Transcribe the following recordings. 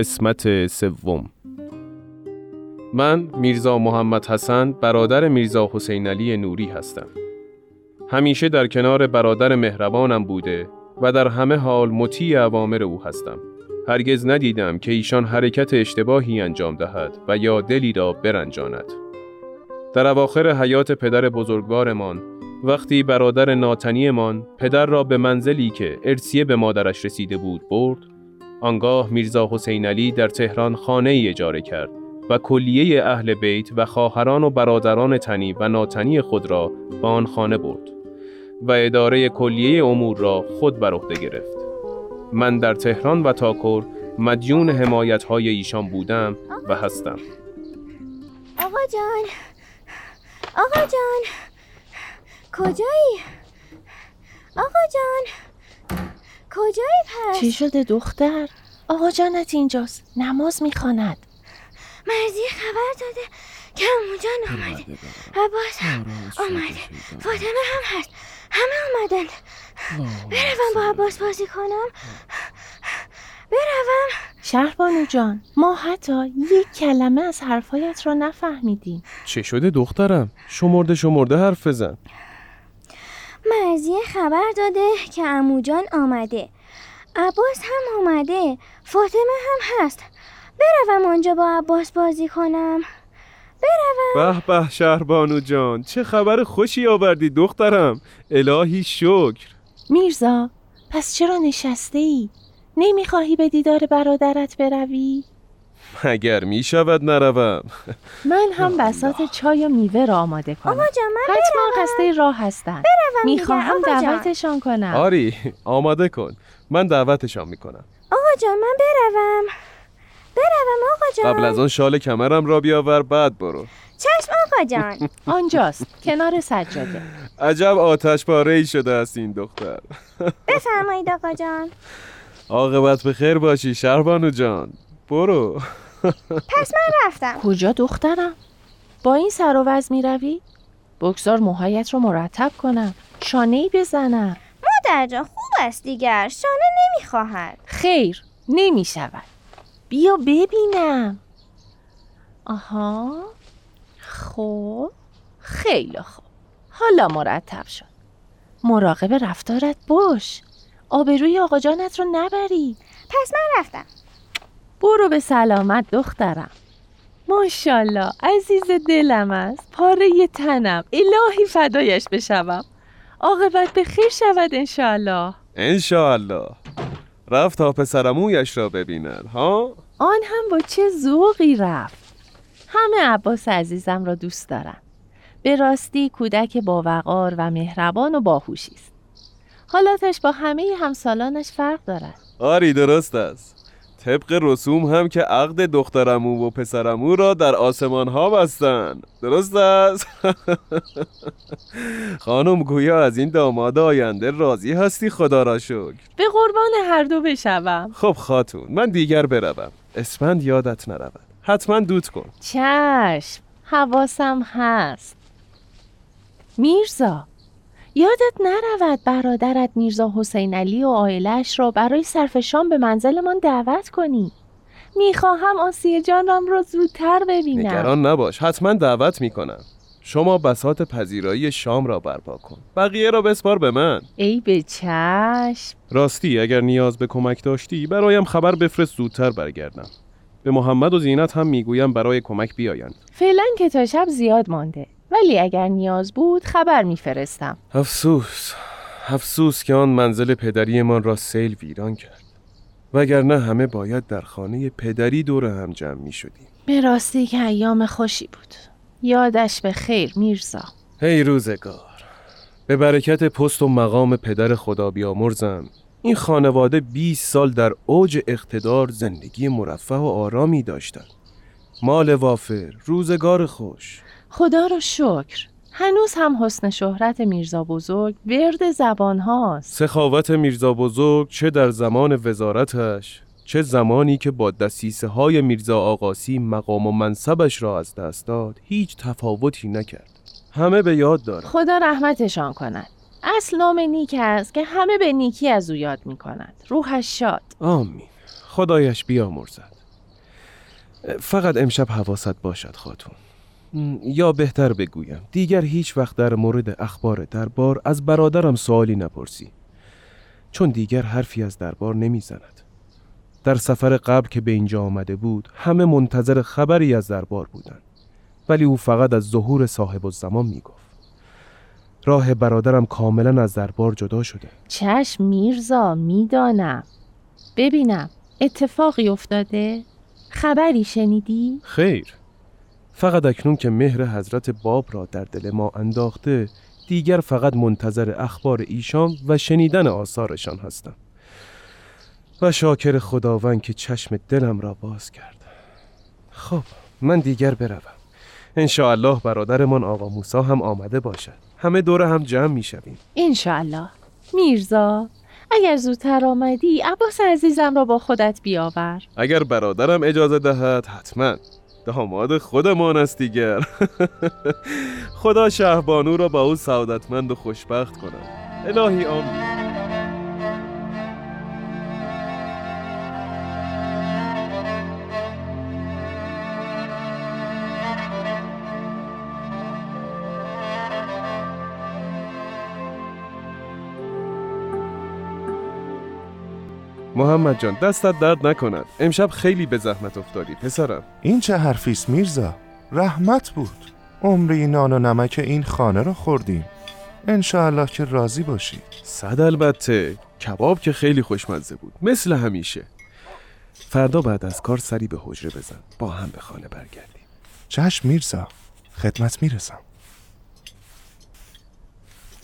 قسمت سوم من میرزا محمد حسن برادر میرزا حسین علی نوری هستم. همیشه در کنار برادر مهربانم بوده و در همه حال مطیع اوامر او هستم. هرگز ندیدم که ایشان حرکت اشتباهی انجام دهد و یا دلی را برنجاند. در اواخر حیات پدر بزرگوارمان وقتی برادر ناتنیمان پدر را به منزلی که ارسیه به مادرش رسیده بود برد آنگاه میرزا حسین علی در تهران خانه ای اجاره کرد و کلیه اهل بیت و خواهران و برادران تنی و ناتنی خود را به آن خانه برد و اداره کلیه امور را خود بر عهده گرفت. من در تهران و تاکر مدیون حمایت های ایشان بودم و هستم. آقا جان آقا جان کجایی؟ آقا جان کجایی پس؟ چی شده دختر؟ آقا جانت اینجاست نماز می‌خواند مرزی خبر داده که امو جان آمده عباس هم آمده فاطمه هم هست همه آمدن. بروم با عباس بازی کنم. بروم. شهربانو جان ما حتی یک کلمه از حرفایت را نفهمیدیم. چه شده دخترم؟ شمرده شمرده حرف بزن. مرزیه خبر داده که امو جان آمده. عباس هم آمده. فاطمه هم هست. بروم آنجا با عباس بازی کنم. بروم به به شهربانو جان چه خبر خوشی آوردی دخترم؟ الهی شکر. میرزا پس چرا نشسته ای؟ نمی‌خواهی به دیدار برادرت بروی؟ مگر می شود نروم. من هم بسات چای و میوه را آماده کنم. آقا جان من حتما قصد راه هستند بروم می‌خواهم. دعوتشان کنم. آری آماده کن. من دعوتشان می‌کنم. آقا جان من بروم. بروم آقا جان. قبل از آن شال کمرم را بیاور بعد برو. چشم آقا جان. آنجاست کنار سجاده. عجب آتش پاره ای شده است این دختر. بفرمایید آقا جان. عاقبت به خیر باشی شهربانو جان. برو. پس من رفتم. کجا دخترم؟ با این سر و وز می روی؟ بگذار موهایت رو مرتب کنم. شانه ای بزنم. مادر جان خوب است دیگر. شانه نمی‌خواهد. خیر نمی شود بیا ببینم. آها. خب. خیلی خوب. حالا مرتب شد. مراقب رفتارت باش. آبروی آقا جانت رو نبری. پس من رفتم. برو به سلامت دخترم. ماشاءالله عزیز دلم است. پاره تنم. الهی فدایش بشوم. عاقبت به خیر شود انشاءالله. انشاءالله. رفت تا پسرمویش را ببیند ها؟ آن هم با چه ذوقی رفت؟ همه عباس عزیزم را دوست دارم. به راستی کودک با وقار و مهربان و باهوشی است. حالاتش با همه همسالانش فرق دارد. آری درست است. طبق رسوم هم که عقد دخترمو و پسرمو را در آسمان ها بستن. درست است؟ خانم گویا از این داماد آینده راضی هستی؟ خدا را شکر. به قربان هر دو بشوم. خب خاتون من دیگر بروم. اسفند یادت نرود. حتما دود کن. چشم حواسم هست. میرزا یادت نرود برادرت میرزا حسین علی و آیلش را برای صرف شام به منزلمان دعوت کنی. می‌خواهم آسیه جانم را زودتر ببینم. نگران نباش حتما دعوت می‌کنم. شما بسات پذیرایی شام را برپا کن. بقیه را بسپار به من. ای به چشم. راستی اگر نیاز به کمک داشتی برایم خبر بفرست زودتر برگردم. به محمد و زینت هم می‌گویم برای کمک بیایند. فعلا که تا شب زیاد مانده. ولی اگر نیاز بود خبر میفرستم. افسوس. افسوس که آن منزل پدریمان را سیل ویران کرد. وگرنه همه باید در خانه پدری دور هم جمع می شدیم به راستی که ایام خوشی بود. یادش به خیر میرزا. هی روزگار. به برکت پست و مقام پدر خدا بیامرزم. این خانواده 20 سال در اوج اقتدار زندگی مرفه و آرامی داشتند. مال وافر روزگار خوش. خدا رو شکر. هنوز هم حسن شهرت میرزا بزرگ ورد زبان هاست. سخاوت میرزا بزرگ چه در زمان وزارتش چه زمانی که با دسیسه های میرزا آقاسی مقام و منصبش را از دست داد هیچ تفاوتی نکرد. همه به یاد دارد خدا رحمتشان کند. اصل نام نیک است که همه به نیکی از او یاد می کند روحش شاد. آمین. خدایش بیامرزد. فقط امشب حواست باشد خاتون. یا بهتر بگویم دیگر هیچ وقت در مورد اخبار دربار از برادرم سوالی نپرسی چون دیگر حرفی از دربار نمی‌زند. در سفر قبل که به اینجا آمده بود همه منتظر خبری از دربار بودند ولی او فقط از ظهور صاحب الزمان می‌گفت. راه برادرم کاملا از دربار جدا شده. چشم میرزا می‌دانم. ببینم اتفاقی افتاده؟ خبری شنیدی؟ خیر. فقط اکنون که مهر حضرت باب را در دل ما انداخته دیگر فقط منتظر اخبار ایشان و شنیدن آثارشان هستم. و شاکر خداوند که چشم دلم را باز کرد. خب من دیگر بروم. الله برادرمان آقا موسا هم آمده باشد. همه دور هم جمع می شویم انشاءالله. میرزا اگر زودتر آمدی عباس عزیزم را با خودت بیاور. اگر برادرم اجازه دهد حتما. داماد خودمان است دیگر. خدا شهبانو را با او سعادتمند و خوشبخت کند. الهی آمین. محمد جان دستت درد نکند. امشب خیلی به زحمت افتادی پسرم. این چه حرفیست میرزا؟ رحمت بود. عمری نان و نمک این خانه را خوردیم. انشاءالله که راضی باشی. صد البته. کباب که خیلی خوشمزه بود مثل همیشه. فردا بعد از کار سری به حجره بزن. با هم به خانه برگردیم. چشم میرزا. خدمت می‌رسم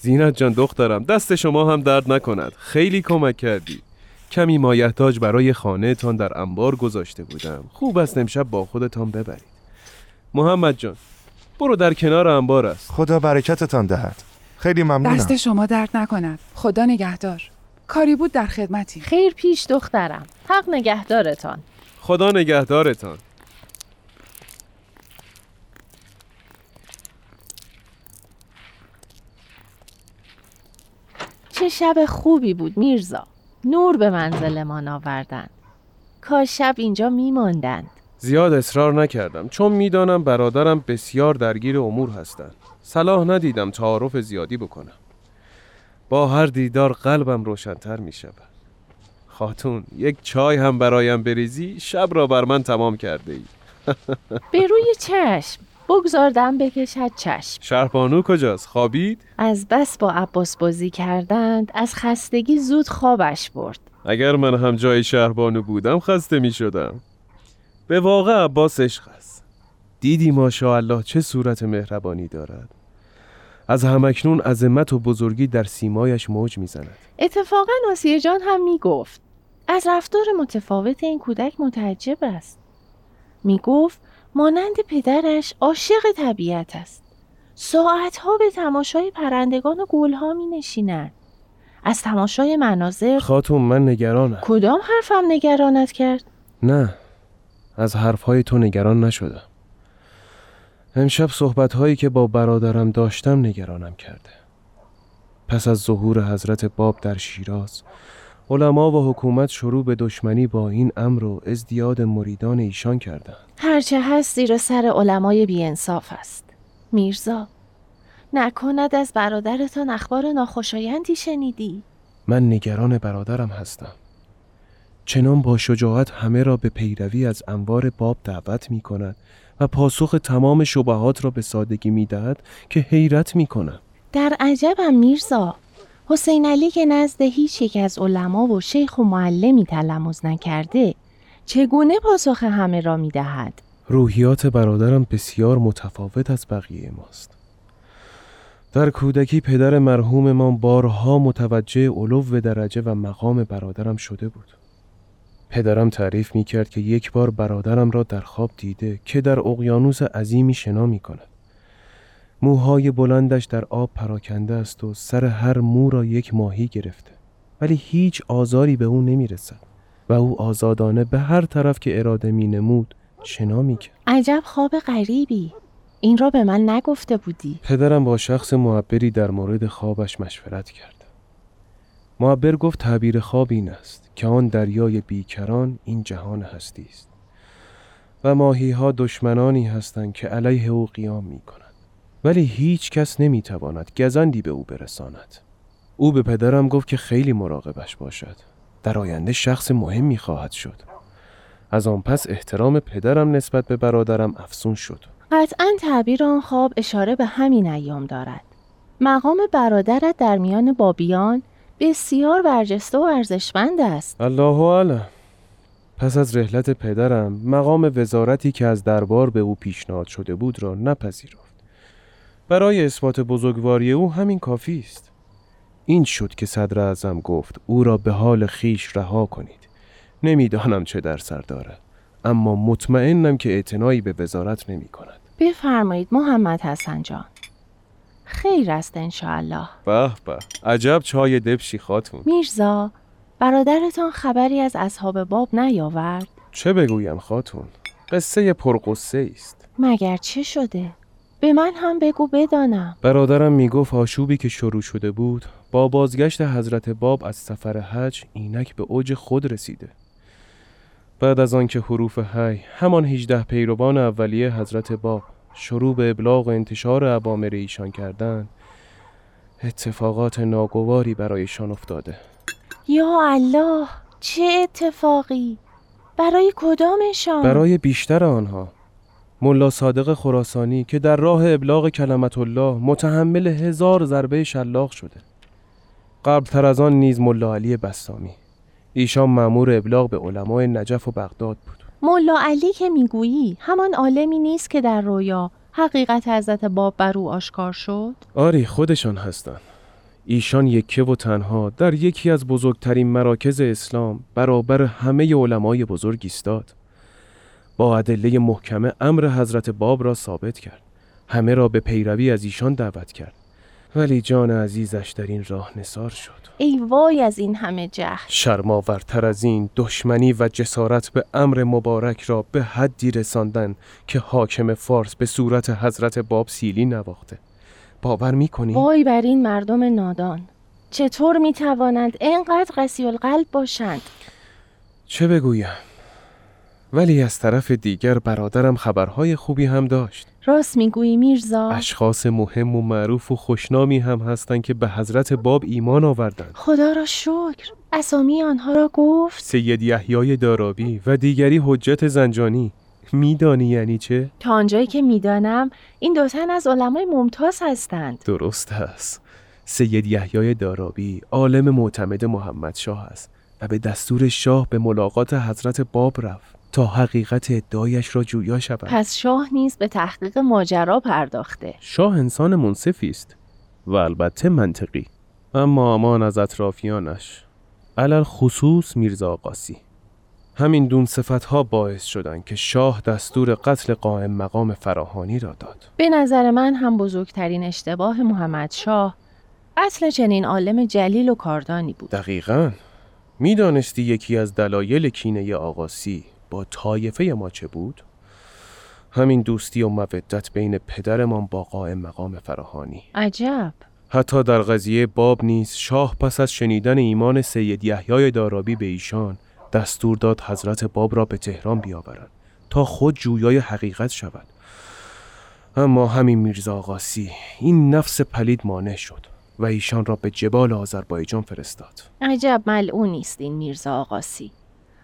زینت جان دخترم دست شما هم درد نکند. خیلی کمک کردی. کمی مایحتاج برای خانه تان در انبار گذاشته بودم. خوب است امشب با خودتان ببرید. محمد جان برو در کنار انبار است. خدا برکتتان دهد. خیلی ممنونم. دست شما درد نکند. خدا نگهدار. کاری بود در خدمتی. خیر پیش دخترم. حق نگهدارتان. خدا نگهدارتان. چه شب خوبی بود میرزا. نور به منزلمان آوردند کاش شب اینجا میماندند. زیاد اصرار نکردم. چون می‌دانم برادرم بسیار درگیر امور هستند. صلاح ندیدم تعارف زیادی بکنم. با هر دیدار قلبم روشنتر می شود خاتون یک چای هم برایم بریزی؟ شب را بر من تمام کرده ای به روی چشم. بگذاردم بکشد چشم. شهربانو کجاست؟ خوابید؟ از بس با عباس بازی کردند از خستگی زود خوابش برد. اگر من هم جای شهربانو بودم خسته می شدم. به واقع عباس عشق است. دیدی ماشاءالله چه صورت مهربانی دارد. از همکنون عظمت و بزرگی در سیمایش موج می‌زند اتفاقا آسیه جان هم می گفت. از رفتار متفاوت این کودک متعجب است. می گفت مانند پدرش عاشق طبیعت است. ساعتها به تماشای پرندگان و گلها می نشیند از تماشای مناظر خاتون من نگرانم. کدام حرفم نگرانت کرد؟ نه از حرفهای تو نگران نشدم. امشب صحبتهایی که با برادرم داشتم نگرانم کرده. پس از ظهور حضرت باب در شیراز علما و حکومت شروع به دشمنی با این امر و ازدیاد مریدان ایشان کردند. هرچه هست زیر سر علمای بیانصاف است. میرزا نکند از برادرتان اخبار ناخوشایندی شنیدی؟ من نگران برادرم هستم. چنان با شجاعت همه را به پیروی از انوار باب دعوت می کند و پاسخ تمام شبهات را به سادگی می دهد که حیرت می کنم. در عجبم میرزا حسین علی که نزد هیچ یک از علما و شیخ و معلمی تلمز نکرده چگونه پاسخ همه را می دهد؟ روحیات برادرم بسیار متفاوت از بقیه ماست. در کودکی پدر مرحوممان بارها متوجه علو درجه و مقام برادرم شده بود. پدرم تعریف می کرد که یک بار برادرم را در خواب دیده که در اقیانوس عظیمی شنا می کند. موهای بلندش در آب پراکنده است و سر هر مو را یک ماهی گرفته ولی هیچ آزاری به او نمی رسد و او آزادانه به هر طرف که اراده می نمود شنا می کرد. عجب خواب غریبی این را به من نگفته بودی پدرم با شخص معبری در مورد خوابش مشورت کرد. معبر گفت تعبیر خواب این است که آن دریای بیکران این جهان هستی است و ماهی ها دشمنانی هستند که علیه او قیام می کنند. ولی هیچ کس نمی تواند گزندی به او برساند. او به پدرم گفت که خیلی مراقبش باشد. در آینده شخص مهمی خواهد شد. از آن پس احترام پدرم نسبت به برادرم افزون شد. قطعا تعبیر آن خواب اشاره به همین ایام دارد مقام برادرت در میان بابیان بسیار برجسته و ارزشمند است الله اعلم. پس از رحلت پدرم مقام وزارتی که از دربار به او پیشنهاد شده بود را نپذیرفت. برای اثبات بزرگواری او همین کافی است. این شد که صدر اعظم گفت او را به حال خیش رها کنید. نمی‌دانم چه در سر دارد. اما مطمئنم که اعتنایی به وزارت نمی کند. بفرمایید محمد حسن جان خیر است انشاءالله به به عجب چای دبشی خاتون میرزا برادرتان خبری از اصحاب باب نیاورد چه بگویم خاتون قصه پرقصه است مگر چه شده به من هم بگو بدانم. برادرم می‌گفت آشوبی که شروع شده بود با بازگشت حضرت باب از سفر حج اینک به اوج خود رسیده. بعد از آنکه حروف حی همان 18 پیروان اولیه حضرت باب شروع به ابلاغ و انتشار اوامر ایشان کردند اتفاقات ناگواری برایشان افتاده. یا الله چه اتفاقی؟ برای کدامشان؟ برای بیشتر آنها. ملا صادق خراسانی که در راه ابلاغ کلمت الله متحمل هزار ضربه شلاق شده. قبلتر از آن نیز ملا علی بسامی ایشان مأمور ابلاغ به علمای نجف و بغداد بود. ملا علی که می‌گویی همان عالمی نیست که در رویا. حقیقت حضرت باب بر او آشکار شد؟ آری خودشان هستند. ایشان یکه و تنها در یکی از بزرگترین مراکز اسلام برابر همه علمای بزرگ ایستاد. با ادله محکمه امر حضرت باب را ثابت کرد. همه را به پیروی از ایشان دعوت کرد. ولی جان عزیزش در این راه نثار شد. ای وای از این همه جهل. شرماورتر از این دشمنی و جسارت به امر مبارک را به حدی رساندن که حاکم فارس به صورت حضرت باب سیلی نواخته. باور می‌کنی؟ وای بر این مردم نادان. چطور می توانند اینقدر قسی القلب باشند؟ چه بگویم؟ ولی از طرف دیگر برادرم خبرهای خوبی هم داشت. راست می‌گویی میرزا. اشخاص مهم و معروف و خوشنامی هم هستند که به حضرت باب ایمان آوردند. خدا را شکر. اسامی آنها را گفت. سید یحیای دارابی و دیگری حجت زنجانی. میدانی یعنی چه؟ تا آنجایی که می‌دانم این دو تن از علمای ممتاز هستند. درست است. سید یحیای دارابی عالم معتمد محمد شاه است و به دستور شاه به ملاقات حضرت باب رفت. تا حقیقت ادعایش را جویا شود. پس شاه نیز به تحقیق ماجرا پرداخته. شاه انسان منصفی است و البته منطقی. اما امان از اطرافیانش. علل خصوص میرزا قاسی همین دون صفت ها باعث شدند که شاه دستور قتل قائم مقام فراهانی را داد. به نظر من هم بزرگترین اشتباه محمد شاه قتل چنین عالم جلیل و کاردانی بود. دقیقا. می‌دانستی یکی از دلایل کینه آقاسی با طایفه ما چه بود؟ همین دوستی و مودت بین پدرمان با قائم مقام فراهانی. عجب. حتی در قضیه باب نیز شاه پس از شنیدن ایمان سید یحیای دارابی به ایشان دستور داد حضرت باب را به تهران بیاورند تا خود جویای حقیقت شود. اما همین میرزا آقاسی این نفس پلید مانع شد و ایشان را به جبال آذربایجان فرستاد. عجب ملعونی است این میرزا آقاسی.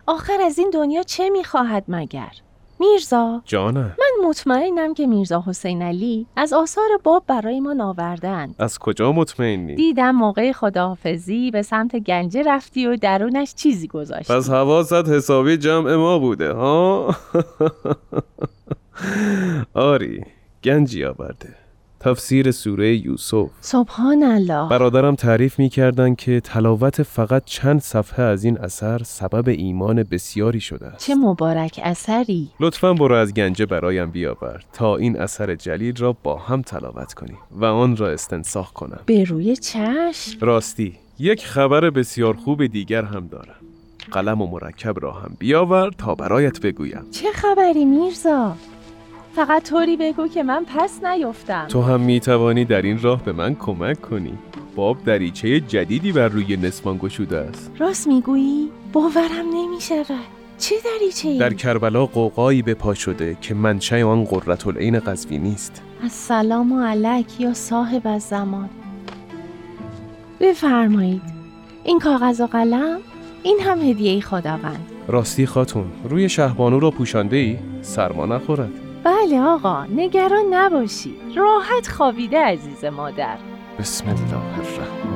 آخر از این دنیا چه می‌خواهد مگر؟ میرزا جانم من مطمئنم که میرزا حسین علی از آثار باب برای ما ناوردند از کجا مطمئنی؟ دیدم موقع خداحافظی به سمت گنجه رفتی و درونش چیزی گذاشتی پس حواست حسابی جمع ما بوده ها؟ آری گنجی آورده تفسیر سوره یوسف. سبحان الله. برادرم تعریف می کردن که تلاوت فقط چند صفحه از این اثر سبب ایمان بسیاری شده است. چه مبارک اثری. لطفا برو از گنجه برایم بیاور تا این اثر جلیل را با هم تلاوت کنیم و آن را استنساخ کنم. به روی چشم. راستی یک خبر بسیار خوب دیگر هم دارم. قلم و مرکب را هم بیاور تا برایت بگویم. چه خبری میرزا؟ فقط طوری بگو که من پس نیفتم. تو هم می توانی در این راه به من کمک کنی. باب دریچه جدیدی بر روی نسمان گشوده است. راست می‌گویی؟ باورم نمی شود چه دریچه؟ در کربلا قوقایی به پا شده که منشأ آن قرة العین قزوینی است السلام علیک یا صاحب از زمان بفرمایید. این کاغذ و قلم این هم هدیه خداوند. راستی خاتون روی شهبانو را پوشانده ای؟ سرما نخورد. بله آقا نگران نباشید راحت خوابیده عزیز مادر. بسم الله الرحمن